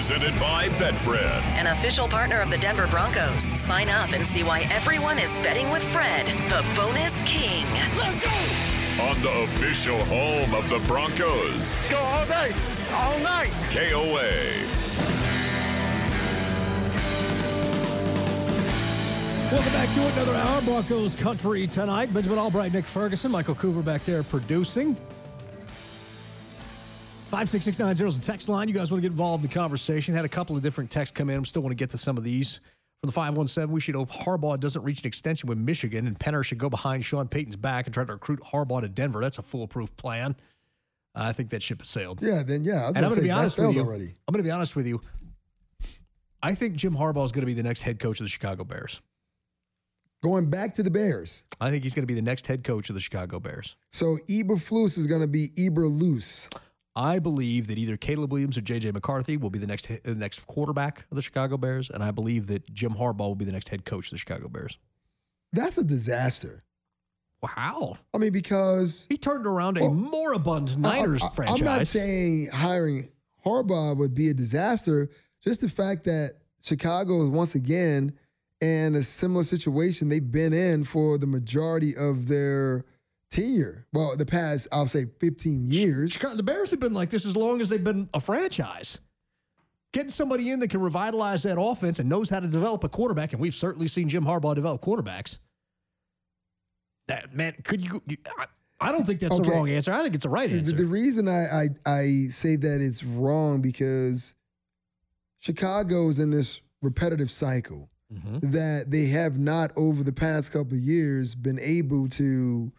Presented by Betfred. An official partner of the Denver Broncos. Sign up and see why everyone is betting with Fred, the bonus king. Let's go! On the official home of the Broncos. Go all day, all night. KOA. Welcome back to another hour, Broncos Country tonight. Benjamin Albright, Nick Ferguson, Michael Coover back there producing. 56690 is the text line. You guys want to get involved in the conversation. Had a couple of different texts come in. I still want to get to some of these. From the 517, we should hope Harbaugh doesn't reach an extension with Michigan, and Penner should go behind Sean Payton's back and try to recruit Harbaugh to Denver. That's a foolproof plan. Uh, I think that ship has sailed. Yeah, then yeah. And I'm going to be honest with you. already. I'm going to be honest with you. I think Jim Harbaugh is going to be the next head coach of the Chicago Bears. Going back to the Bears. I think he's going to be the next head coach of the Chicago Bears. So Eberflus is going to be Eberloose. I believe that either Caleb Williams or JJ McCarthy will be the next the next quarterback of the Chicago Bears, and I believe that Jim Harbaugh will be the next head coach of the Chicago Bears. That's a disaster. Wow. I mean, because He turned around a Well, moribund I- Niners I, franchise. I'm not saying hiring Harbaugh would be a disaster. Just the fact that Chicago is once again in a similar situation they've been in for the majority of their tenure. Well, the past, I'll say, 15 years. Chicago, the Bears have been like this as long as they've been a franchise. Getting somebody in that can revitalize that offense and knows how to develop a quarterback, and we've certainly seen Jim Harbaugh develop quarterbacks. That man, could you? I, I don't think that's the wrong answer. I think it's the right answer. the reason I, I I say that it's wrong because Chicago is in this repetitive cycle Mm-hmm. that they have not over the past couple of years been able to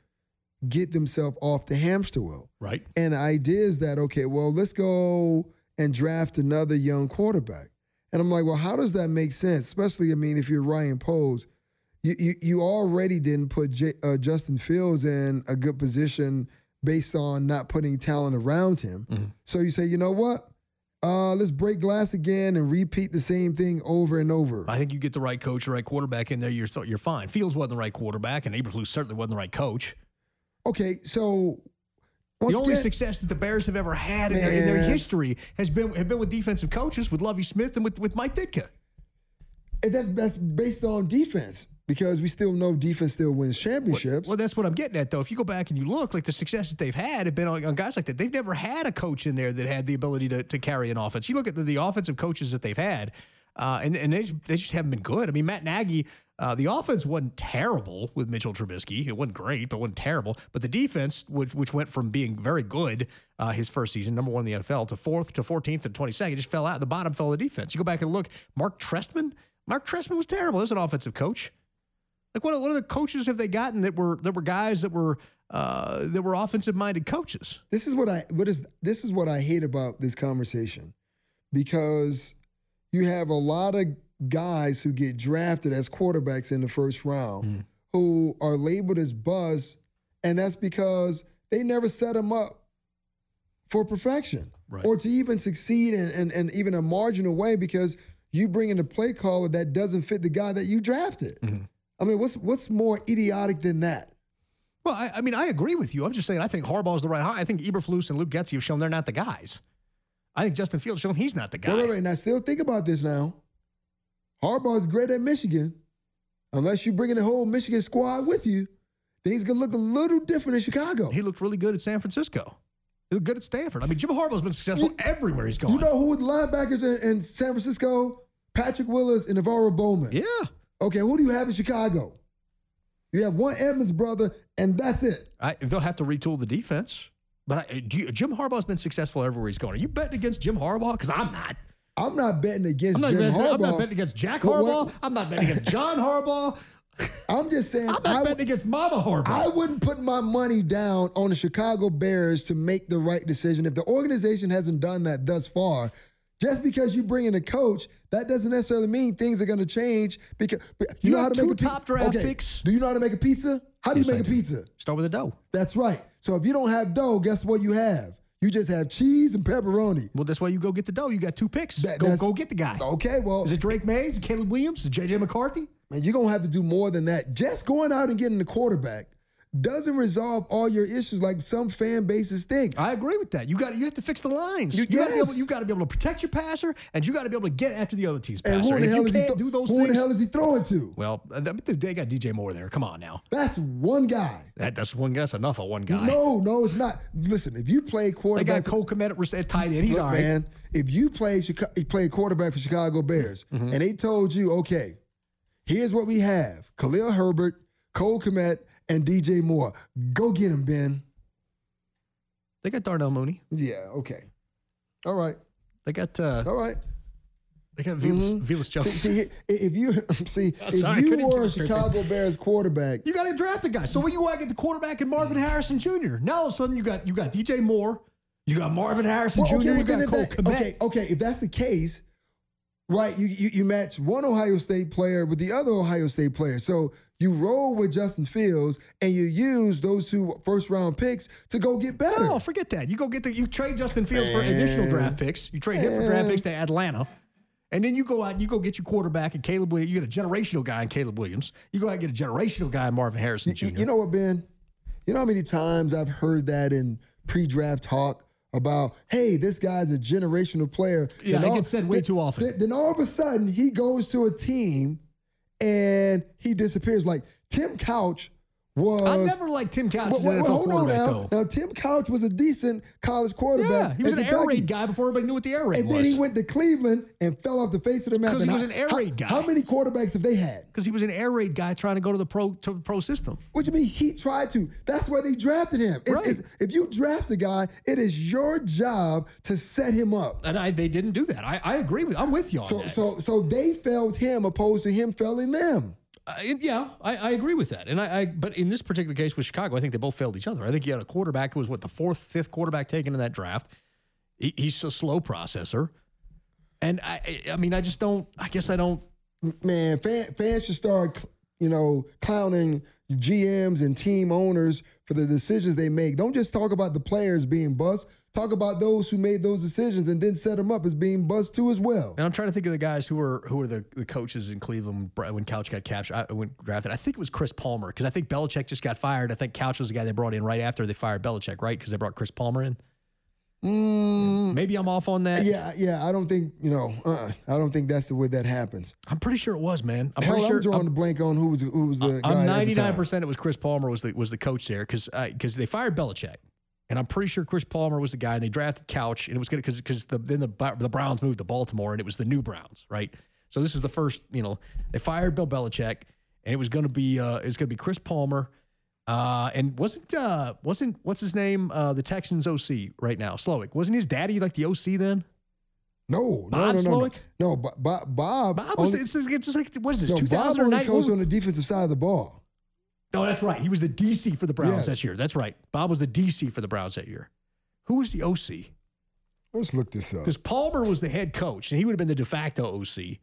get themselves off the hamster wheel. right. And the idea is that okay, well, let's go and draft another young quarterback. And I'm like, well, how does that make sense? Especially, I mean, if you're Ryan Poles, you you, you already didn't put J, uh, Justin Fields in a good position based on not putting talent around him. So you say, you know what? Uh, let's break glass again and repeat the same thing over and over. I think you get the right coach, the right quarterback in there, you're you're fine. Fields wasn't the right quarterback, and Eberflus certainly wasn't the right coach. Okay, so the only again- success that the Bears have ever had in their, in their history has been have been with defensive coaches, with Lovie Smith and with, with Mike Ditka. And that's that's based on defense because we still know defense still wins championships. Well, that's what I'm getting at, though. If you go back and you look, like the success that they've had have been on, on guys like that. They've never had a coach in there that had the ability to, to carry an offense. You look at the, the offensive coaches that they've had, uh, and, and they, they just haven't been good. I mean, Matt Nagy, uh, the offense wasn't terrible with Mitchell Trubisky. It wasn't great, but wasn't terrible. But the defense, which, which went from being very good uh, his first season, number one in the NFL, to fourth to 14th and 22nd, just fell out. The bottom fell the defense. You go back and look, Mark Trestman. Mark Trestman was terrible as an offensive coach. Like what, what other coaches have they gotten that were that were guys that were uh, that were offensive minded coaches? This is what I what is this is what I hate about this conversation because you have a lot of guys who get drafted as quarterbacks in the first round Mm. who are labeled as buzz and that's because they never set them up for perfection Right. or to even succeed in, in, in even a marginal way because you bring in a play caller that doesn't fit the guy that you drafted. Mm-hmm. I mean, what's what's more idiotic than that? Well, I, I mean, I agree with you. I'm just saying, I think Harbaugh's the right. I think Eberflus and Luke Getsy have shown they're not the guys. I think Justin Fields shown he's not the guy. Wait, wait, wait. Now, still think about this now. Harbaugh is great at Michigan. Unless you're bringing the whole Michigan squad with you, then he's going to look a little different in Chicago. He looked really good at San Francisco. He looked good at Stanford. I mean, Jim Harbaugh's been successful You- everywhere he's gone. You know who the linebackers in, in San Francisco? Patrick Willis and NaVorro Bowman. yeah. Okay, who do you have in Chicago? You have one Edmonds brother, and that's it. I, they'll have to retool the defense. But I, do you, Jim Harbaugh's been successful everywhere he's gone. Are you betting against Jim Harbaugh? Because I'm not. I'm not betting against I'm not, Jim betting, Harbaugh. I'm not betting against Jack Harbaugh. what- I'm not betting against John Harbaugh. I'm just saying. I'm not I, betting against Mama Harbaugh. I wouldn't put my money down on the Chicago Bears to make the right decision. If the organization hasn't done that thus far, just because you bring in a coach, that doesn't necessarily mean things are going to change. Because You know how to make a pi- top draft okay. picks. Do you know how to make a pizza? How do Yes, you I make a do. pizza? Start with a dough. That's right. So if you don't have dough, guess what you have? You just have cheese and pepperoni. Well, that's why you go get the dough. You got two picks. That- go, go get the guy. Okay, well, Is it Drake Mays? Caleb Williams? Is it JJ McCarthy? man, you're gonna have to do more than that. Just going out and getting the quarterback doesn't resolve all your issues like some fan bases think. I agree with that. You got you have to fix the lines. You- You, got to be yes. able you got to be able to protect your passer, and you got to be able to get after the other team's passer. And who the hell is he? those who in the hell is he throwing to? well, they got DJ Moore there. Come on now, That's one guy. that, that's one. That's enough of one guy. No, no, it's not. Listen, if you play quarterback, they got Cole Kmet at- tight end. He's Look, all right. man. If you play Chicago, you play quarterback for Chicago Bears, Mm-hmm. and they told you, okay, here's what we have: Khalil Herbert, Cole Kmet, and DJ Moore. Go get him, Ben. They got Darnell Mooney. Yeah, okay. All right, They got uh, all right. they got Velus, Velus See, Jones. see, if you see, Oh, sorry, if you couldn't were a do it Chicago Bears quarterback, You got to draft a guy. So when you want to get the quarterback and Marvin Harrison Jr. Now all of a sudden you got you got DJ Moore, you got Marvin Harrison Well, Jr. well, you got Cole that- Kmet. okay, okay. If that's the case, right? You, you you match one Ohio State player with the other Ohio State player. So you roll with Justin Fields and you use those two first round picks to go get better. No, forget that. You go get the you trade Justin Fields for additional draft picks. You trade him for draft picks to Atlanta. And then you go out and you go get your quarterback and Caleb Williams. You get a generational guy in Caleb Williams. You go out and get a generational guy in Marvin Harrison Jr. You, you know what, Ben? You know how many times I've heard that in pre-draft talk about, hey, this guy's a generational player. Yeah, Then it gets said way then- too often. Then, then all of a sudden he goes to a team and he disappears. Like Tim Couch was. I never liked Tim Couch Well, hold on now. though. Now Tim Couch was a decent college quarterback. Yeah, he was an air raid guy before everybody knew what the air raid And was. And then he went to Cleveland and fell off the face of the map. 'Cause he was how- an air raid guy. How many quarterbacks have they had? because he was an air raid guy trying to go to the pro to the pro system. What do you mean he tried to? That's why they drafted him. It's- Right. it's- if you draft a guy, it is your job to set him up. And I, they didn't do that. I, I agree with. I'm with you on So, that. so, so they failed him opposed to him failing them. And yeah, I, I agree with that. And I, I, but in this particular case with Chicago, I think they both failed each other. I think you had a quarterback who was what the fourth, fifth quarterback taken in that draft. He, he's a slow processor, and I, I- I mean, I just don't. I guess I don't. Man, fan, fans should start, you know, clowning GMs and team owners for the decisions they make. Don't just talk about the players being bust. Talk about those who made those decisions and then set them up as being bust too as well. And I'm trying to think of the guys who were who were the, the coaches in Cleveland when Couch got captured. I went drafted. I think it was Chris Palmer because I think Belichick just got fired. I think Couch was the guy they brought in right after they fired Belichick, right? Because they brought Chris Palmer in. Maybe I'm off on that. Mm. Yeah, yeah. I don't think you know. Uh, I don't think that's the way that happens. I'm pretty sure it was, man. I'm Hell, pretty sure. I'm drawing I'm- the blank on who was who was the. I'm 99 percent it was Chris Palmer was the was the coach there because because they fired Belichick, and I'm pretty sure Chris Palmer was the guy. And they drafted Couch, and it was good because because the, then the the Browns moved to Baltimore, and it was the new Browns, right? So this is the first, you know, they fired Bill Belichick, and it was going to be uh, it was going to be Chris Palmer, uh, and wasn't uh, wasn't what's his name uh, the Texans OC right now Slowik wasn't his daddy like the OC then? No, no, Bob no, no, no. Slowik? No, Bob. Bob, Bob, was only- it's, it's just like what is this no, Bob 2009? only coached on the defensive side of the ball. Oh, that's right. He was the DC for the Browns Yes. that year. That's right. Bob was the DC for the Browns that year. Who was the OC? Let's look this up. Because Palmer was the head coach, and he would have been the de facto OC.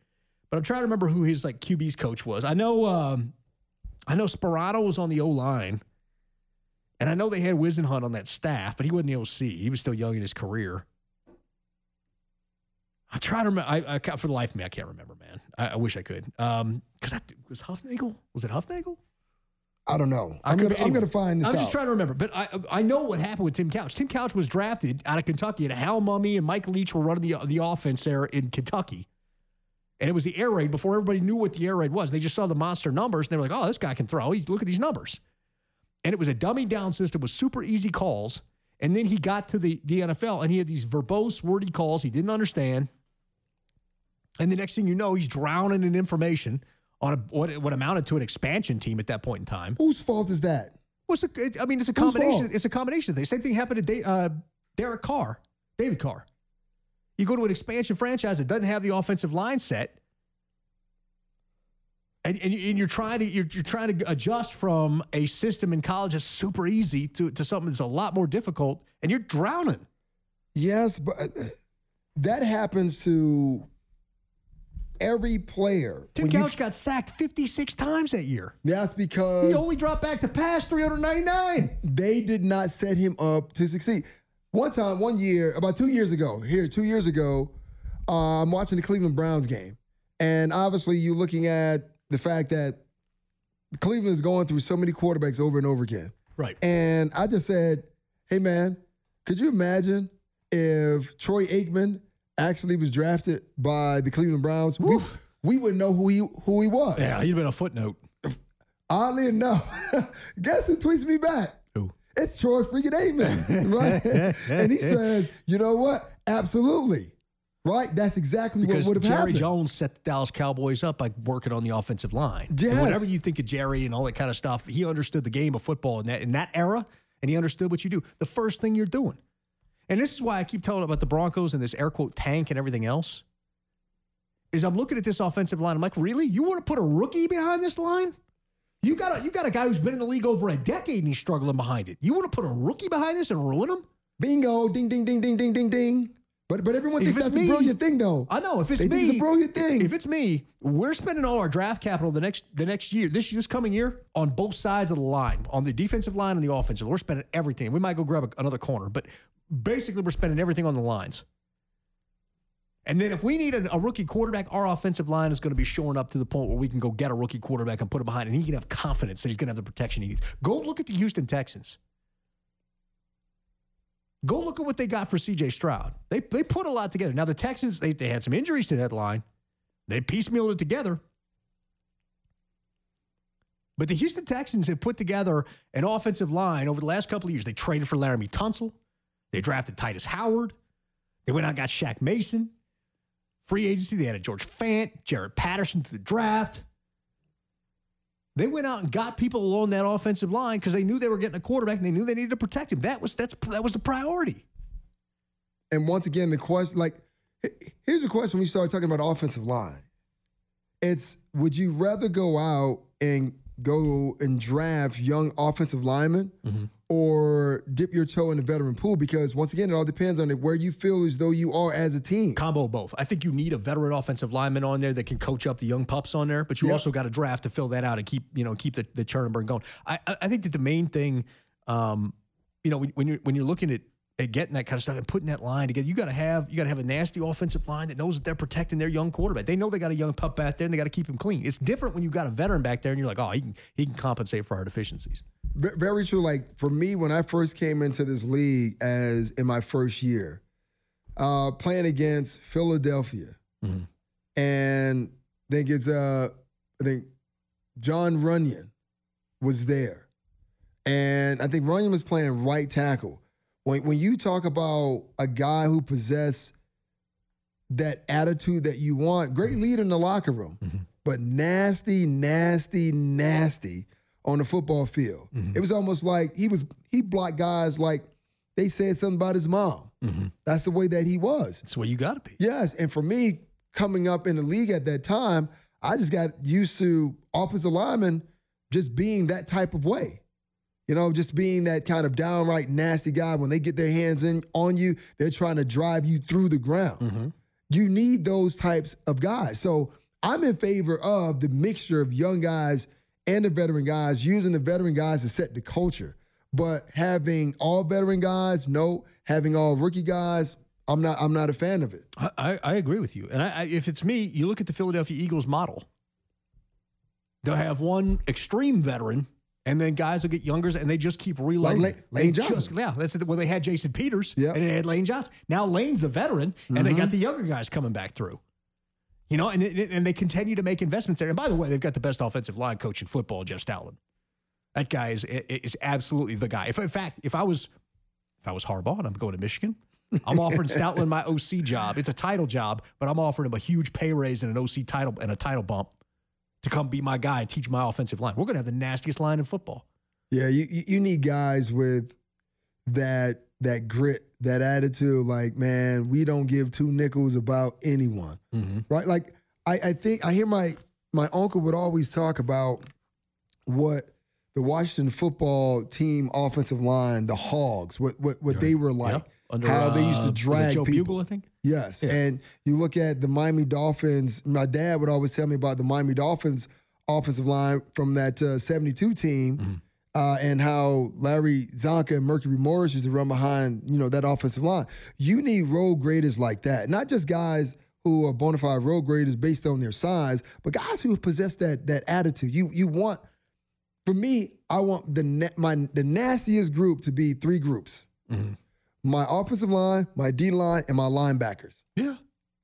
But I'm trying to remember who his like QB's coach was. I know, um, I know Sperato was on the O line, and I know they had Whisenhunt on that staff, but he wasn't the OC. He was still young in his career. I try to remember. I, I for the life of me, I can't remember, man. I, I wish I could. Um, because I was Hufnagel. Was it Hufnagel? I don't know. I'm gonna be- I'm gonna find this I'm out. just trying to remember, but I I know what happened with Tim Couch. Tim Couch was drafted out of Kentucky, and Hal Mumme and Mike Leach were running the the offense there in Kentucky. And it was the air raid before everybody knew what the air raid was. They just saw the monster numbers and they were like, "Oh, this guy can throw. He's, look at these numbers." And it was a dummy down system with super easy calls. And then he got to the the NFL and he had these verbose, wordy calls he didn't understand. And the next thing you know, he's drowning in information on a, what what amounted to an expansion team at that point in time. Whose fault is that? What's the, I mean, it's a combination. It's a combination of things. Same thing happened to Da- uh, Derek Carr, David Carr. You go to an expansion franchise that doesn't have the offensive line set, And, and you- and you're trying to you're, you're trying to adjust from a system in college that's super easy to, to something that's a lot more difficult, and you're drowning. Yes, but uh, that happens to every player. Tim When you- Couch got sacked 56 times that year. that's because He only dropped back to pass 399. they did not set him up to succeed. One time, one year, about two years ago, here, two years ago, uh, I'm watching the Cleveland Browns game. And obviously, you're looking at the fact that Cleveland is going through so many quarterbacks over and over again. Right. And I just said, hey, man, could you imagine if Troy Aikman actually was drafted by the Cleveland Browns? We, we wouldn't know who he, who he was. Yeah, he'd been a footnote. Oddly enough, guess who tweets me back? It's Troy freaking Aikman, right? and he says, you know what? Absolutely. Right? That's exactly Because what would have Jerry happened. Jerry Jones set the Dallas Cowboys up by working on the offensive line. And Yes. whatever you think of Jerry and all that kind of stuff, he understood the game of football in that in that era, and he understood what you do. The first thing you're doing. And this is why I keep telling about the Broncos and this air quote tank and everything else. Is I'm looking at this offensive line. I'm like, really? You want to put a rookie behind this line? You got a you got a guy who's been in the league over a decade and he's struggling behind it. You want to put a rookie behind this and ruin him? Bingo, ding, ding, ding, ding, ding, ding, ding. But but everyone thinks that's me- a brilliant thing, though. I know. If it's they me, it's a brilliant thing. If it's me, we're spending all our draft capital the next the next year, this this coming year, on both sides of the line, on the defensive line and the offensive. We're spending everything. We might go grab a, another corner, but basically, we're spending everything on the lines. And then if we need a, a rookie quarterback, our offensive line is going to be shoring up to the point where we can go get a rookie quarterback and put him behind, and he can have confidence that he's going to have the protection he needs. Go look at the Houston Texans. Go look at what they got for CJ Stroud. They they put a lot together. Now the Texans, they, they had some injuries to that line. They piecemealed it together. But the Houston Texans have put together an offensive line over the last couple of years. They traded for Laremy Tunsil. They drafted Tytus Howard. They went out and got Shaq Mason. Free agency, they had a George Fant, Jarrett Patterson to the draft. They went out and got people along that offensive line because they knew they were getting a quarterback and they knew they needed to protect him. That was that's that was a priority. And once again, the question, like, here's the question when you start talking about offensive line. It's would you rather go out and go and draft young offensive linemen or dip your toe in the veteran pool? Because once again, it all depends on it, where you feel as though you are as a team. Combo both. I think you need a veteran offensive lineman on there that can coach up the young pups on there, but you Yeah. also got a draft to fill that out and keep you know keep the, the churn and burn going. I I I think that the main thing, um, you know, when, when you're when you're looking at at getting that kind of stuff and putting that line together, you got to have you got to have a nasty offensive line that knows that they're protecting their young quarterback. They know they got a young pup back there and they got to keep him clean. It's different when you got a veteran back there and you're like, oh, he can he can compensate for our deficiencies. Very true. Like for me, when I first came into this league as in my first year, uh, playing against Philadelphia, and I think it's uh, I think Jon Runyan was there, and I think Runyan was playing right tackle. When when you talk about a guy who possessed that attitude that you want, great mm-hmm. leader in the locker room, mm-hmm. but nasty, nasty, nasty on the football field. Mm-hmm. It was almost like he was he blocked guys like they said something about his mom. That's the way that he was. That's where you got to be. Yes, and for me coming up in the league at that time, I just got used to offensive linemen just being that type of way. You know, just being that kind of downright nasty guy. When they get their hands in on you, they're trying to drive you through the ground. Mm-hmm. You need those types of guys. So I'm in favor of the mixture of young guys and the veteran guys, using the veteran guys to set the culture. But having all veteran guys, no. Having all rookie guys, I'm not. I'm not a fan of it. I, I, I agree with you. And I, I, if it's me, you look at the Philadelphia Eagles model. They'll have one extreme veteran, and then guys will get younger, and they just keep reloading. Like La- Lane They just- Johnson. yeah, that's it. Well, they had Jason Peters, and they had Lane Johnson. Now Lane's a veteran, and they got mm-hmm. the younger guys coming back through. You know, and and they continue to make investments there. And by the way, they've got the best offensive line coach in football, Jeff Stoutland. That guy is is absolutely the guy. If in fact, if I was if I was Harbaugh and I'm going to Michigan, I'm offering Stoutland my OC job. It's a title job, but I'm offering him a huge pay raise and an OC title and a title bump to come be my guy teach my offensive line. We're going to have the nastiest line in football. Yeah, you you need guys with that that grit, that attitude. Like, man, we don't give two nickels about anyone, right? Like, I I think I hear my my uncle would always talk about what the Washington football team offensive line, the Hogs, what what what they were like, Yep. Under, how they used uh, to drag Joe people. Bugel, I think. Yes. Yeah. And you look at the Miami Dolphins, my dad would always tell me about the Miami Dolphins offensive line from that uh, 72 team Mm-hmm. uh, and how Larry Csonka and Mercury Morris used to run behind, you know, that offensive line. You need road graders like that, not just guys who are bona fide road graders based on their size, but guys who possess that that attitude. You you want for me, I want the na- my the nastiest group to be three groups. Mm-hmm. My offensive line, my D line, and my linebackers. Yeah.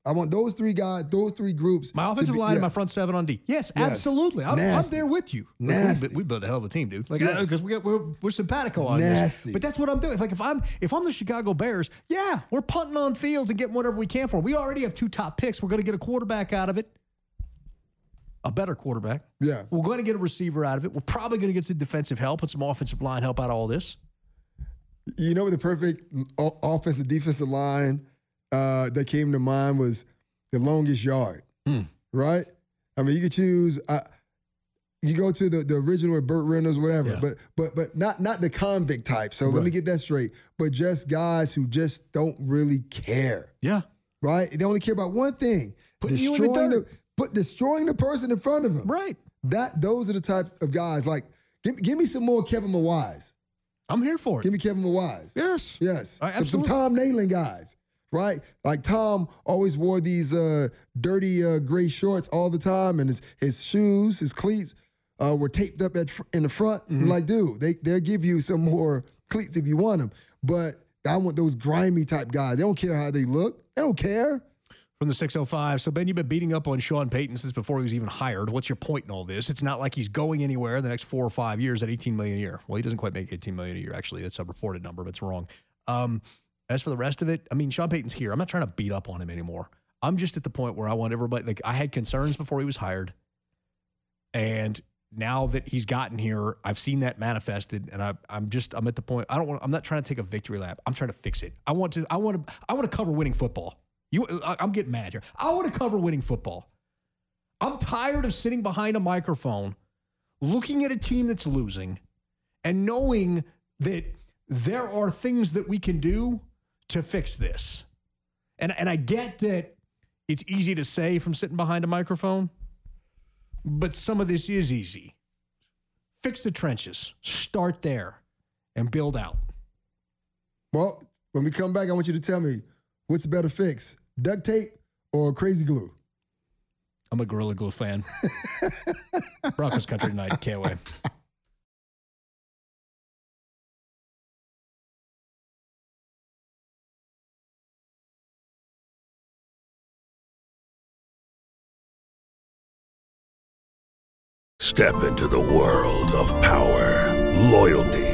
I want those three guys, those three groups. My offensive be- line and my front seven on D. Yes, Yes. absolutely. I'm, I'm there with you. We Nasty. We built a hell of a team, dude. Like Yes. because we got, we're we're simpatico on Nasty. this. But that's what I'm doing. It's like if I'm if I'm the Chicago Bears, yeah, we're punting on fields and getting whatever we can for. 'em. We already have two top picks. We're going to get a quarterback out of it. A better quarterback. Yeah. We're going to get a receiver out of it. We're probably going to get some defensive help and some offensive line help out of all this. You know the perfect offensive defensive line uh, that came to mind was the longest yard, Hmm. right? I mean, you could choose. Uh, you go to the, the original with Burt Reynolds, whatever, Yeah. but but but not not the convict type. So let me get that straight. But just guys who just don't really care. Yeah. right? They only care about one thing: Putting in the destroying dirt. put destroying the person in front of them. Right. That those are the type of guys. Like, give, give me some more Kevin Mawaes. I'm here for it. Give me Kevin Mawaes. yes. Yes, I- some, some. Tom Nalen guys, right? Like Tom always wore these uh, dirty uh, gray shorts all the time, and his his shoes, his cleats uh, were taped up at fr- in the front. Mm-hmm. Like, dude, they they'll give you some more cleats if you want them, but I want those grimy type guys. They don't care how they look. They don't care. From the 605. So, Ben, you've been beating up on Sean Payton since before he was even hired. What's your point in all this? It's not like he's going anywhere in the next four or five years at 18 million a year. Well, he doesn't quite make 18 million a year, actually. That's a reported number, but it's wrong. Um, as for the rest of it, I mean, Sean Payton's here. I'm not trying to beat up on him anymore. I'm just at the point where I want everybody, like, I had concerns before he was hired. And now that he's gotten here, I've seen that manifested, and I, I'm just I'm at the point. I don't want. I'm not trying to take a victory lap. I'm trying to fix it. I want to. I want to. I want to cover winning football. You, I'm getting mad here. I want to cover winning football. I'm tired of sitting behind a microphone, looking at a team that's losing, and knowing that there are things that we can do to fix this. And and I get that it's easy to say from sitting behind a microphone, but some of this is easy. Fix the trenches. Start there and build out. Well, when we come back, I want you to tell me what's a better fix: duct tape or crazy glue. I'm a Gorilla Glue fan. Broncos country tonight. Can't wait. Step into the world of power, loyalty,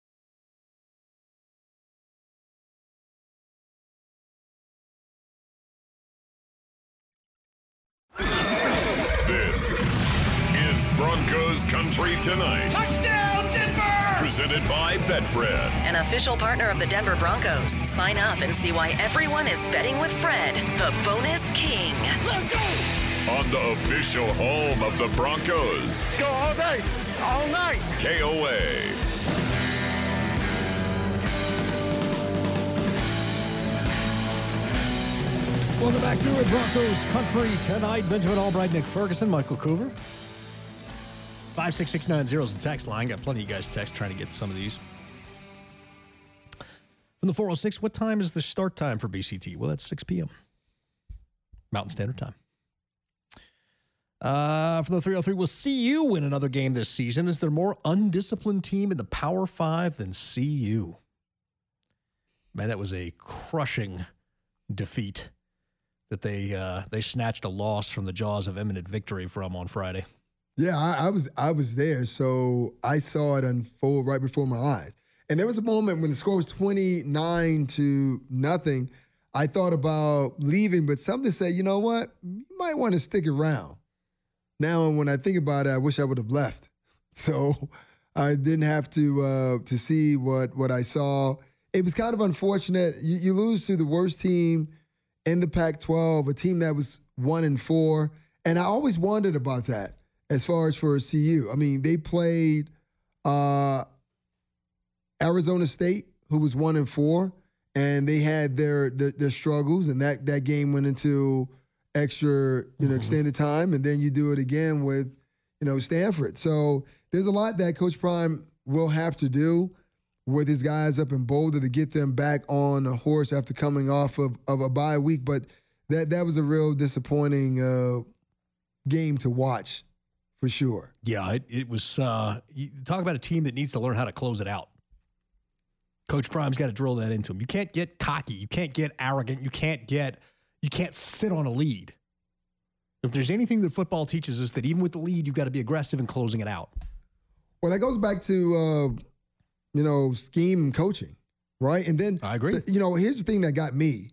Broncos Country Tonight. Touchdown, Denver! Presented by Betfred. An official partner of the Denver Broncos. Sign up and see why everyone is betting with Fred, the bonus king. Let's go! On the official home of the Broncos. Go all day, all night. KOA. Welcome back to it, Broncos Country tonight. Benjamin Albright, Nick Ferguson, Michael Coover. 56690 is the text line. Got plenty of you guys text trying to get some of these. From the 406, what time is the start time for BCT? Well, that's 6 p.m. Mountain Standard Time. Uh, for the 303, we'll see you win another game this season. Is there more undisciplined team in the Power Five than CU? Man, that was a crushing defeat that they uh, they snatched a loss from the jaws of imminent victory from on Friday. Yeah, I, I was I was there, so I saw it unfold right before my eyes. And there was a moment when the score was twenty nine to nothing. I thought about leaving, but something said, you know what, you might want to stick around. Now, when I think about it, I wish I would have left. So I didn't have to uh, to see what what I saw. It was kind of unfortunate. You, you lose to the worst team in the Pac-12, a team that was one and four, and I always wondered about that as far as for CU. I mean, they played uh, Arizona State, who was one and four, and they had their their, their struggles, and that that game went into extra, you know, extended time, and then you do it again with, you know, Stanford. So there's a lot that Coach Prime will have to do with his guys up in Boulder to get them back on a horse after coming off of, of a bye week. But that that was a real disappointing uh, game to watch for sure. Yeah, it, it was. Uh, you talk about a team that needs to learn how to close it out. Coach Prime's got to drill that into him. You can't get cocky. You can't get arrogant. You can't get. You can't sit on a lead. If there's anything that football teaches us, that even with the lead, you've got to be aggressive in closing it out. Well, that goes back to uh, you know scheme and coaching, right? And then I agree. You know, here's the thing that got me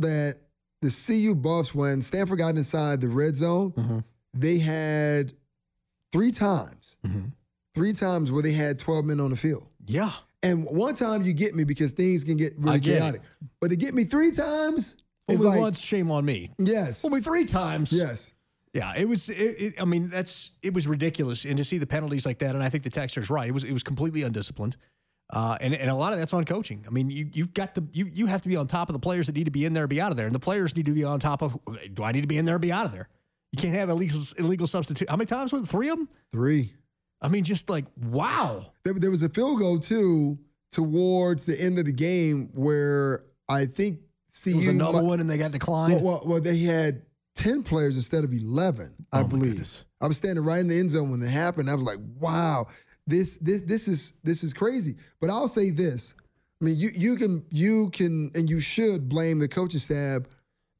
that the CU Buffs when Stanford got inside the red zone, Mm-hmm. they had three times, three times where they had 12 men on the field. Yeah. And one time you get me because things can get really get it. chaotic. But to get me three times, me like, once, shame on me. yes, Only three times. yes. Yeah, it was. It, it, I mean, that's it was ridiculous, and to see the penalties like that, and I think the texter's right. It was it was completely undisciplined, uh, and and a lot of that's on coaching. I mean, you you've got to you you have to be on top of the players that need to be in there, be out of there, and the players need to be on top of. Do I need to be in there, or be out of there? You can't have illegal illegal substitute. How many times was it? Three of them? Three. I mean, just like wow. There, there was a field goal too towards the end of the game where I think CU There was another one, and they got declined. Well, well, well, they had ten players instead of eleven, I Oh, believe. I was standing right in the end zone when it happened. I was like, "Wow, this this this is this is crazy." But I'll say this: I mean, you you can you can and you should blame the coaching staff,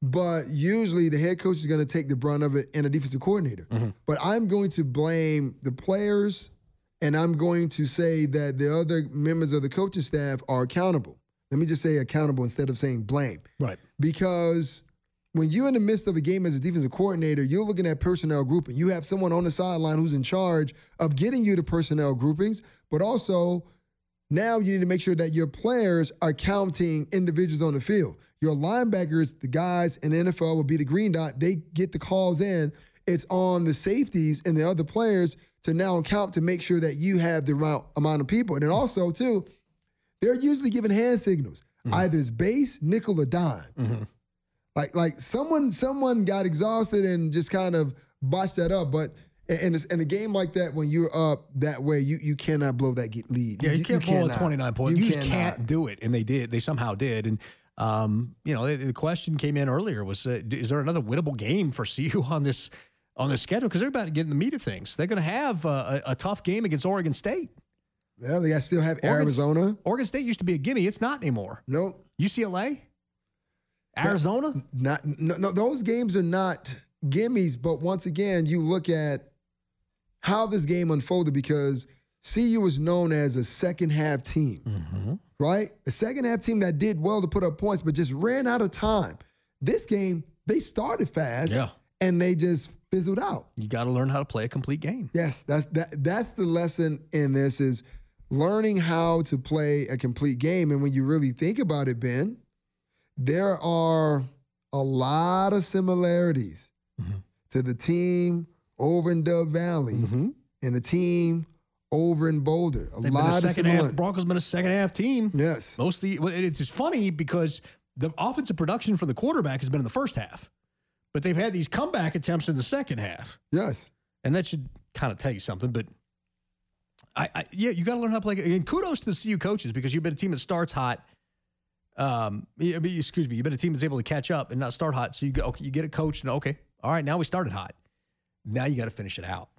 but usually the head coach is going to take the brunt of it and a defensive coordinator. Mm-hmm. But I'm going to blame the players, and I'm going to say that the other members of the coaching staff are accountable. Let me just say accountable instead of saying blame right. because when you're in the midst of a game as a defensive coordinator, you're looking at personnel grouping. You have someone on the sideline who's in charge of getting you the personnel groupings, but also now you need to make sure that your players are counting individuals on the field. Your linebackers, the guys in the NFL will be the green dot. They get the calls in. It's on the safeties and the other players to now count to make sure that you have the right amount of people. And then also, too, they're usually giving hand signals. Mm-hmm. Either it's base, nickel, or dime. Mm-hmm. Like like someone someone got exhausted and just kind of botched that up. But in, in a game like that, when you're up that way, you you cannot blow that lead. Yeah, you, can't blow a 29 point. You, just cannot. can't do it. And they did. They somehow did. And, um, you know, the, the question came in earlier was, uh, is there another winnable game for CU on this on this schedule? Because they're about to get in the meat of things. They're going to have uh, a, a tough game against Oregon State. Yeah, they still have Oregon- Arizona. Oregon State used to be a gimme. It's not anymore. Nope. UCLA? Arizona? Not no, no, those games are not gimmies, but once again, you look at how this game unfolded because CU was known as a second half team, Mm-hmm. Right? A second half team that did well to put up points, but just ran out of time. This game, they started fast, Yeah. and they just fizzled out. You got to learn how to play a complete game. Yes, that's that. That's the lesson in this is learning how to play a complete game. And when you really think about it, Ben, there are a lot of similarities mm-hmm. to the team over in Dove Valley mm-hmm. and the team over in Boulder. A They've been lot of second half. similarities. Broncos been a second half team. Yes. Mostly, well, it's just funny because the offensive production from the quarterback has been in the first half, but they've had these comeback attempts in the second half, Yes. and that should kind of tell you something. But I, I yeah, you got to learn how to play. And kudos to the CU coaches because you've been a team that starts hot. Um, excuse me, you've been a team that's able to catch up and not start hot. So you go, okay, you get a coach, and okay, all right, now we started hot. Now you got to finish it out.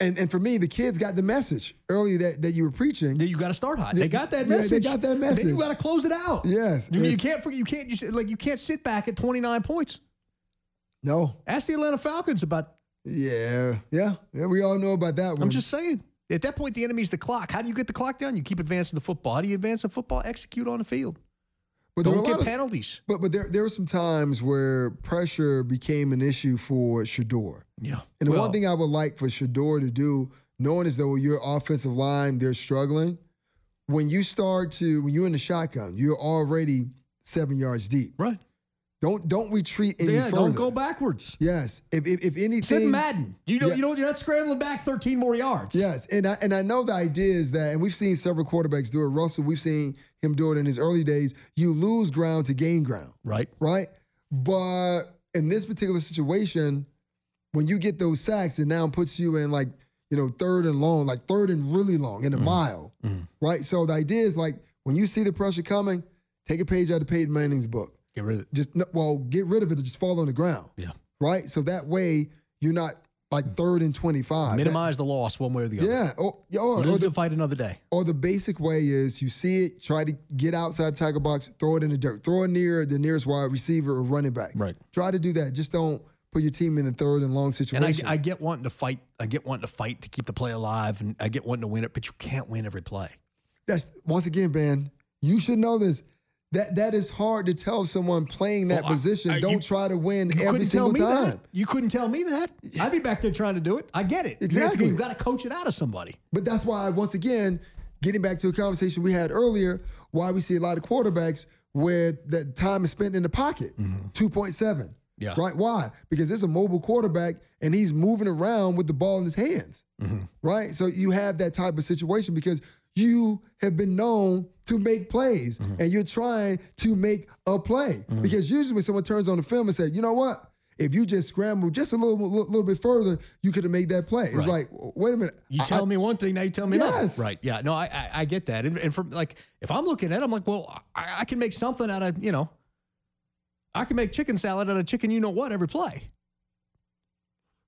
And and for me, the kids got the message earlier that, that you were preaching. Then you got to start hot. Yeah, They got that yeah, they got that And Then you got to close it out. Yes, I mean, you can't forget. You can't just like you can't sit back at twenty nine points. No. Ask the Atlanta Falcons about. Yeah. Yeah. Yeah. We all know about that one. I'm just saying. At that point, the enemy's the clock. How do you get the clock down? You keep advancing the football. How do you advance the football? Execute on the field. But there Don't get lot of- penalties. But but there there were some times where pressure became an issue for Shedeur. Yeah. And the Well, one thing I would like for Shedeur to do, knowing as though your offensive line they're struggling, when you start to when you're in the shotgun, you're already seven yards deep. Right. Don't don't retreat any yeah, further. don't go backwards. Yes. If if, if anything, Madden. You know, Yeah. you know, you're not scrambling back 13 more yards. Yes, and I, and I know the idea is that, and we've seen several quarterbacks do it. Russell, we've seen him do it in his early days. You lose ground to gain ground, Right. right? But in this particular situation, when you get those sacks, it now puts you in like you know third and long, like third and really long in a mm-hmm. mile, mm-hmm. right? So the idea is like when you see the pressure coming, take a page out of Peyton Manning's book. Get rid of it. Just well, get rid of it. or Just fall on the ground, Yeah. right? So that way you're not like third and twenty five. Minimize the loss one way or the other. Yeah, oh, or, or, Live or the to fight another day. or the basic way is you see it, try to get outside tackle box, throw it in the dirt, throw it near the nearest wide receiver or running back. Right. Try to do that. Just don't put your team in a third and long And situation. I, I get wanting to fight. I get wanting to fight to keep the play alive, and I get wanting to win it, but you can't win every play. That's once again, Ben. You should know this. That that is hard to tell someone playing that oh, Well, position. I- don't you- try to win You every couldn't tell single me time. that. You couldn't tell me that. I'd be back there trying to do it. I get it. Exactly. You've got to coach it out of somebody. But that's why, once again, getting back to a conversation we had earlier, why we see a lot of quarterbacks where the time is spent in the pocket, mm-hmm. 2.7. Yeah. Right? Why? Because it's a mobile quarterback and he's moving around with the ball in his hands. Mm-hmm. Right? So you have that type of situation because you have been known to make plays mm-hmm. and you're trying to make a play. Mm-hmm. Because usually when someone turns on the film and says, you know what? If you just scramble just a little, little, little bit further, you could have made that play. It's Right. like, wait a minute. You I- tell I- me one thing, now you tell me Yes. another. Right. Yeah. No, I I, I get that. And, and from like, if I'm looking at it, I'm like, well, I, I can make something out of, you know, I can make chicken salad out of chicken, you know what, every play.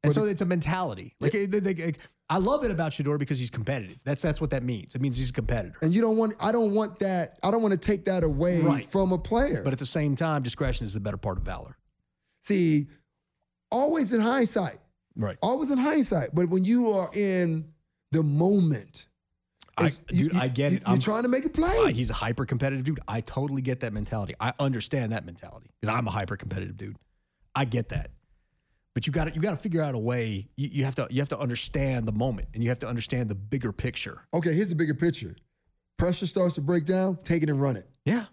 And so it's a mentality. Like, they- they- I love it about Shedeur because he's competitive. That's that's what that means. It means he's a competitor. And you don't want I don't want that I don't want to take that away Right. from a player. But at the same time, discretion is the better part of valor. See, always in hindsight. Right. Always in hindsight. But when you are in the moment, I, dude, I get you, it. You're I'm- trying to make a play. Uh, he's a hyper competitive dude. I totally get that mentality. I understand that mentality because I'm a hyper competitive dude. I get that. But you got to you got to figure out a way. You, you have to you have to understand the moment and you have to understand the bigger picture. okay, here's the bigger picture. Pressure starts to break down, take it and run it. Yeah.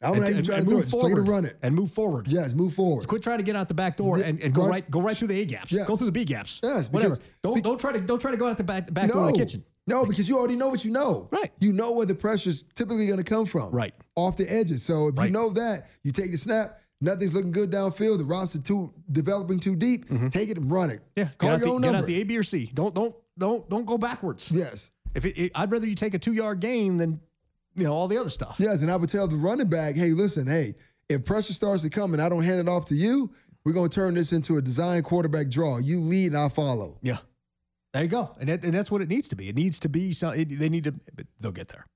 I don't know how you trying to do it. Just take it and run it. and move forward. Yes, move forward. Quit trying to get out the back door and, and go right. right go right through the A gaps. Yes. Go through the B gaps. Yes, whatever. because- Don't be- don't try to don't try to go out the back, the back door of the kitchen. No, because you already know what you know. Right. You know where the pressure's typically going to come from. Right. Off the edges. So if you know that, you take the snap, nothing's looking good downfield, the routes are too developing too deep, take it and run it. Mm-hmm. Yeah. Call get your the, own get number. out the A, B, or C. Don't don't don't don't go backwards. yes. If it, it, I'd rather you take a two yard gain than you know all the other stuff. Yes. And I would tell the running back, hey, listen, hey, if pressure starts to come and I don't hand it off to you, we're going to turn this into a design quarterback draw. You lead and I'll follow. Yeah. There you go. And, that, and that's what it needs to be. It needs to be, so it, they need to, but they'll get there.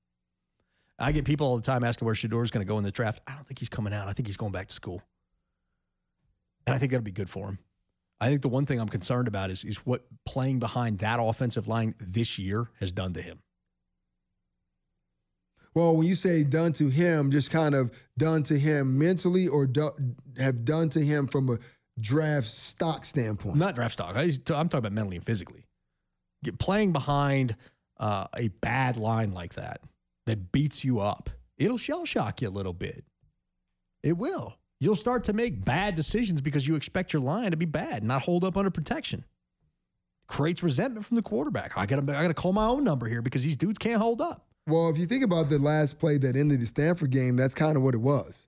I get people all the time asking where Shedeur's going to go in the draft. I don't think he's coming out. I think he's going back to school. And I think that'll be good for him. I think the one thing I'm concerned about is, is what playing behind that offensive line this year has done to him. Well, when you say done to him, just kind of done to him mentally or do, have done to him from a draft stock standpoint. Not draft stock. I- I'm talking about mentally and physically. Get, playing behind uh, a bad line like that that beats you up, it'll shell shock you a little bit. It will. You'll start to make bad decisions because you expect your line to be bad, not hold up under protection. Creates resentment from the quarterback. I got to I got to call my own number here because these dudes can't hold up. Well, if you think about the last play that ended the Stanford game, that's kind of what it was,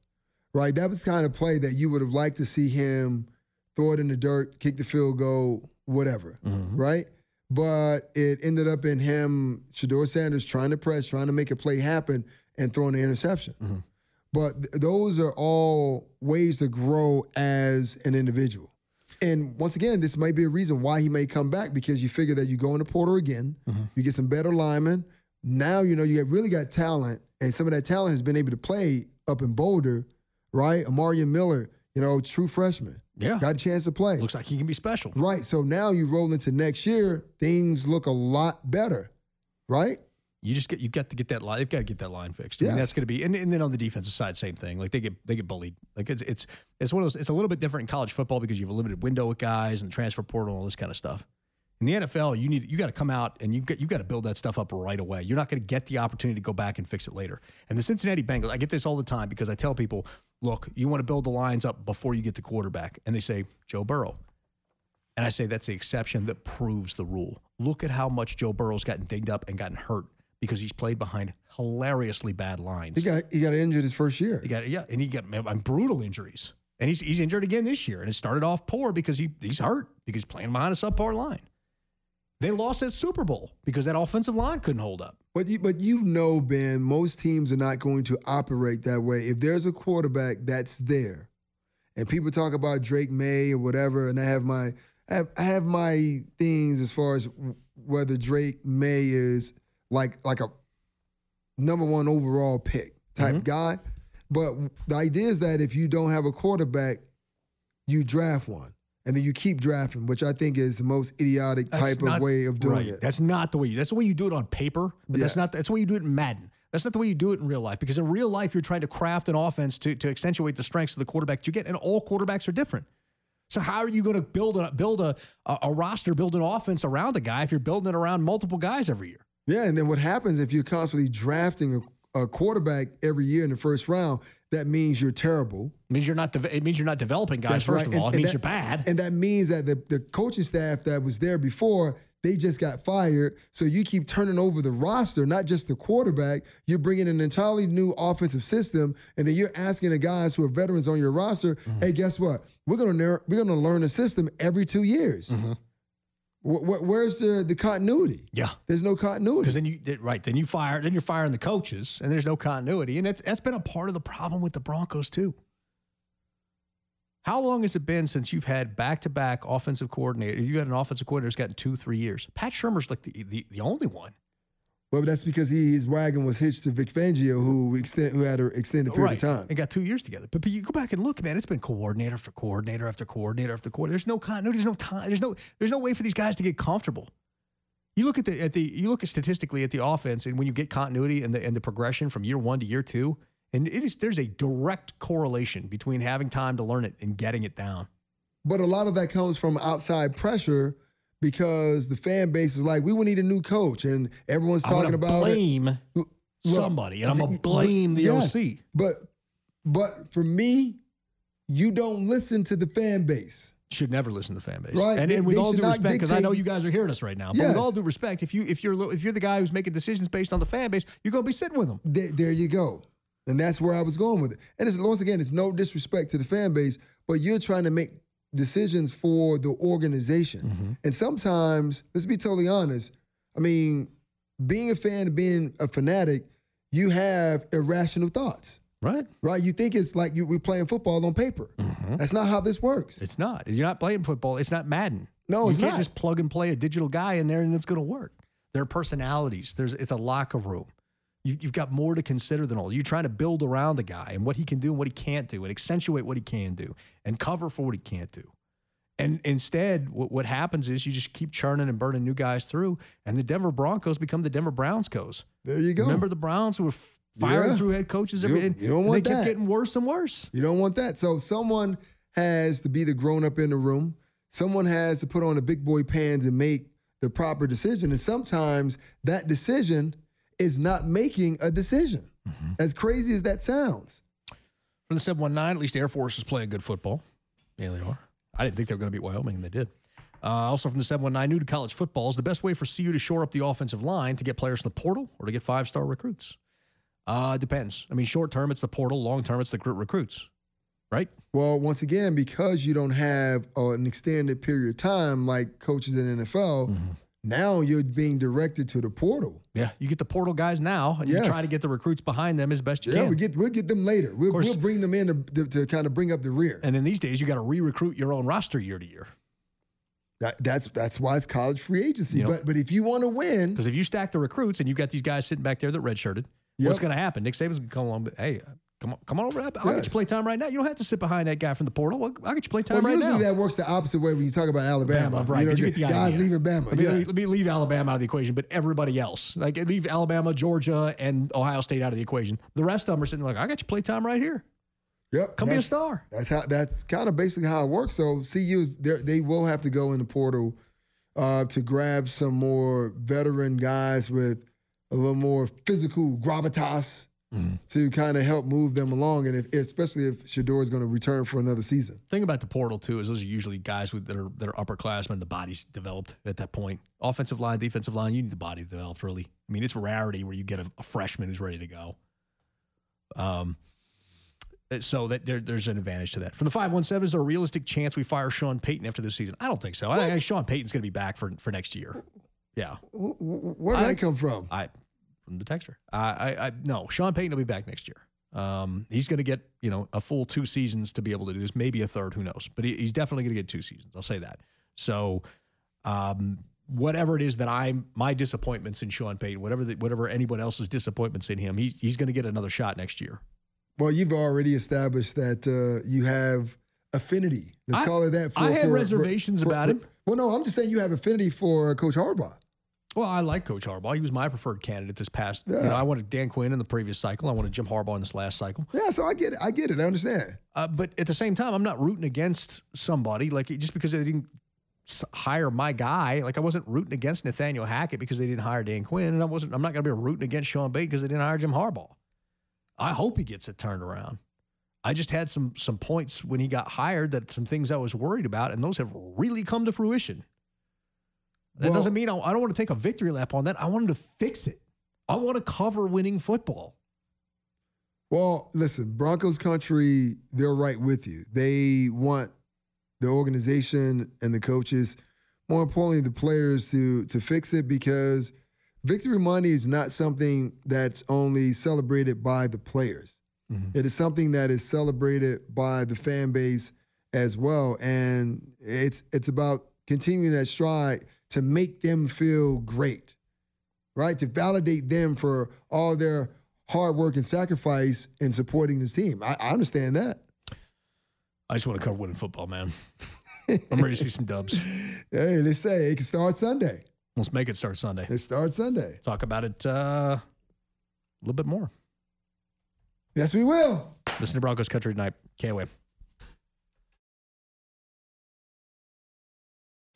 right? That was the kind of play that you would have liked to see him throw it in the dirt, kick the field goal, whatever, mm-hmm. right? But it ended up in him, Shedeur Sanders, trying to press, trying to make a play happen, and throwing the interception. Mm-hmm. But th- those are all ways to grow as an individual. And once again, this might be a reason why he may come back because you figure that you go into portal again, mm-hmm. you get some better linemen. Now you know you have really got talent, and some of that talent has been able to play up in Boulder, right? Amarian Miller, You know, true freshman. Yeah. Got a chance to play. Looks like he can be special. Right. So now you roll into next year, things look a lot better. Right? You just get you got to get that line. They've got to get that line fixed. I mean, that's going to be and, and then on the defensive side, same thing. Like they get they get bullied. Like it's it's it's one of those. It's a little bit different in college football because you have a limited window with guys and the transfer portal and all this kind of stuff. In the NFL, you need you got to come out and you got you got to build that stuff up right away. You're not going to get the opportunity to go back and fix it later. And the Cincinnati Bengals, I get this all the time because I tell people, look, you want to build the lines up before you get the quarterback, and they say Joe Burrow. And I say that's the exception that proves the rule. Look at how much Joe Burrow's gotten dinged up and gotten hurt because he's played behind hilariously bad lines. He got he got injured his first year. He got yeah, and he got man, brutal injuries. And he's he's injured again this year, and it started off poor because he he's hurt because he's playing behind a subpar line. They lost that Super Bowl because that offensive line couldn't hold up. But you, but you know, Ben, most teams are not going to operate that way. If there's a quarterback that's there, and people talk about Drake Maye or whatever, and I have my I have, I have my things as far as whether Drake Maye is like like a number one overall pick type mm-hmm. guy. But the idea is that if you don't have a quarterback, you draft one. And then you keep drafting, which I think is the most idiotic That's type not- of way of doing right. it. That's not the way. You, that's the way you do it on paper, but Yes. that's not. That's the way you do it in Madden. That's not the way you do it in real life. Because in real life, you're trying to craft an offense to to accentuate the strengths of the quarterback that you get, and all quarterbacks are different. So how are you going to build a build a, a roster, build an offense around a guy if you're building it around multiple guys every year? Yeah, and then what happens if you're constantly drafting a, quarterback every year in the first round? That means you're terrible. It means you're not. de- It means you're not developing guys. first of all, it means that, you're bad. and that means that the, the coaching staff that was there before they just got fired. So you keep turning over the roster, not just the quarterback. You're bringing an entirely new offensive system, and then you're asking the guys who are veterans on your roster, Mm-hmm. "Hey, guess what? We're gonna ner- we're gonna learn a system every two years. Mm-hmm. Wh- wh- where's the the continuity? yeah. There's no continuity. Because then you right, then you fire, then you're firing the coaches, and there's no continuity, and that's, that's been a part of the problem with the Broncos too. How long has it been since you've had back-to-back offensive coordinators? You got an offensive coordinator that's gotten two, three years. Pat Shurmur's like the the, the only one. Well, that's because he, his wagon was hitched to Vic Fangio, who extend, who had an extended period right, of time. and got two years together. But, but you go back and look, man, it's been coordinator after coordinator after coordinator after coordinator. There's no continuity. There's no time. There's no there's no way for these guys to get comfortable. You look at the at the you look at statistically at the offense, and when you get continuity and the and the progression from year one to year two, and it is there's a direct correlation between having time to learn it and getting it down. But a lot of that comes from outside pressure because the fan base is like, we will need a new coach, and everyone's talking about blame it. Look, somebody, and I'm gonna blame the yes, OC. But but for me, you don't listen to the fan base. Should never listen to the fan base, Right. And, They- and with all due respect, because I know you guys are hearing us right now, but Yes. with all due respect, if you if you're if you're the guy who's making decisions based on the fan base, you're going to be sitting with them. There, there you go. And that's where I was going with it. And it's once again, it's no disrespect to the fan base, but you're trying to make decisions for the organization. Mm-hmm. And sometimes, let's be totally honest. I mean, being a fan, being a fanatic, you have irrational thoughts, Right. right? You think it's like you, we're playing football on paper. That's not how this works. It's not. You're not playing football. It's not Madden. No, you can't not. just plug and play a digital guy in there and it's going to work. There are personalities. There's it's a locker room. You, you've got more to consider than all. You're trying to build around the guy and what he can do and what he can't do, and accentuate what he can do, and cover for what he can't do. And instead, what, what happens is you just keep churning and burning new guys through, and the Denver Broncos become the Denver Broncos. There you go. Remember the Browns who were firing Yeah. through head coaches You every and you don't they want kept that. getting worse and worse. You don't want that. So someone has to be the grown up in the room. Someone has to put on the big boy pants and make the proper decision. And sometimes that decision is not making a decision. As crazy as that sounds. From the 719, at least Air Force is playing good football. Yeah, they are. I didn't think they were going to beat Wyoming, and they did. Uh, also from the 719, new to college football is the best way for CU to shore up the offensive line to get players in the portal or to get five star recruits. Uh, depends. I mean, short term, it's the portal. Long term, it's the recruit- recruits, right? Well, once again, because you don't have uh, an extended period of time like coaches in NFL, Mm-hmm. Now you're being directed to the portal. Yeah, you get the portal guys now, and you Yes. try to get the recruits behind them as best you Yeah, can. Yeah, we get we'll get them later. We'll, we'll bring them in to, to, to kind of bring up the rear. and then these days, you got to re-recruit your own roster year to year. That, that's that's why it's college free agency. You know- but but if you want to win, Because if you stack the recruits and you got these guys sitting back there that redshirted, what's going to happen? Nick Saban's going to come along. But, hey, Come on, come on over. I'll get you Yes. play time right now. You don't have to sit behind that guy from the portal. I'll, I'll get you play time Well, right usually now. Usually that works the opposite way when you talk about Alabama. Bama, right? You know, you get the guys idea. leaving Bama. Let me, yeah. let me leave Alabama out of the equation, but everybody else, like leave Alabama, Georgia, and Ohio State out of the equation. The rest of them are sitting like, I got you play time right here. Yep. Come be a star. That's how. That's kind of basically how it works. So CU, they will have to go in the portal uh, to grab some more veteran guys with a little more physical gravitas To kind of help move them along, and if, especially if Shedeur is going to return for another season. thing about the portal too is those are usually guys with that are that are upperclassmen. The body's developed at that point. Offensive line, defensive line, you need the body developed. Really, I mean, it's rarity where you get a, a freshman who's ready to go. Um, so that there, there's an advantage to that. From the five one seven, is there a realistic chance we fire Sean Payton after this season? I don't think so. I think Sean Payton's going to be back for for next year. Yeah, Wh- wh- Where did I- that come from? I the texture. I, I, I no, Sean Payton will be back next year. Um, he's going to get you know a full two seasons to be able to do this, maybe a third, who knows? But he, he's definitely going to get two seasons. I'll say that. So, um, whatever it is that I'm my disappointments in Sean Payton, whatever the, whatever anyone else's disappointments in him, he's he's going to get another shot next year. Well, you've already established that uh, you have affinity. Let's I- call it that. For, I had for- reservations for- about for- him. Well, no, I'm just saying you have affinity for Coach Harbaugh. Well, I like Coach Harbaugh. He was my preferred candidate this past. You know, I wanted Dan Quinn in the previous cycle. I wanted Jim Harbaugh in this last cycle. Yeah, so I get it. I get it. I understand. Uh, but at the same time, I'm not rooting against somebody like just because they didn't hire my guy. Like I wasn't rooting against Nathaniel Hackett because they didn't hire Dan Quinn, and I wasn't. I'm not going to be rooting against Sean Payton because they didn't hire Jim Harbaugh. I hope he gets it turned around. I just had some some points when he got hired that some things I was worried about, and those have really come to fruition. That Well- doesn't mean I, I don't want to take a victory lap on that. I want him to fix it. I want to cover winning football. Well, listen, Broncos country, they're right with you. They want the organization and the coaches, more importantly, the players to to fix it because victory money is not something that's only celebrated by the players. Mm-hmm. It is something that is celebrated by the fan base as well, and it's it's about continuing that stride to make them feel great right? To validate them for all their hard work and sacrifice in supporting this team. I, I understand that. I just want to cover winning football, man. I'm ready to see some dubs. Hey, let's say it can start Sunday. Let's make it start Sunday. It starts Sunday. Talk about it uh, a little bit more. Yes, we will. Listen to Broncos Country tonight. Can't wait.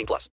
18 plus.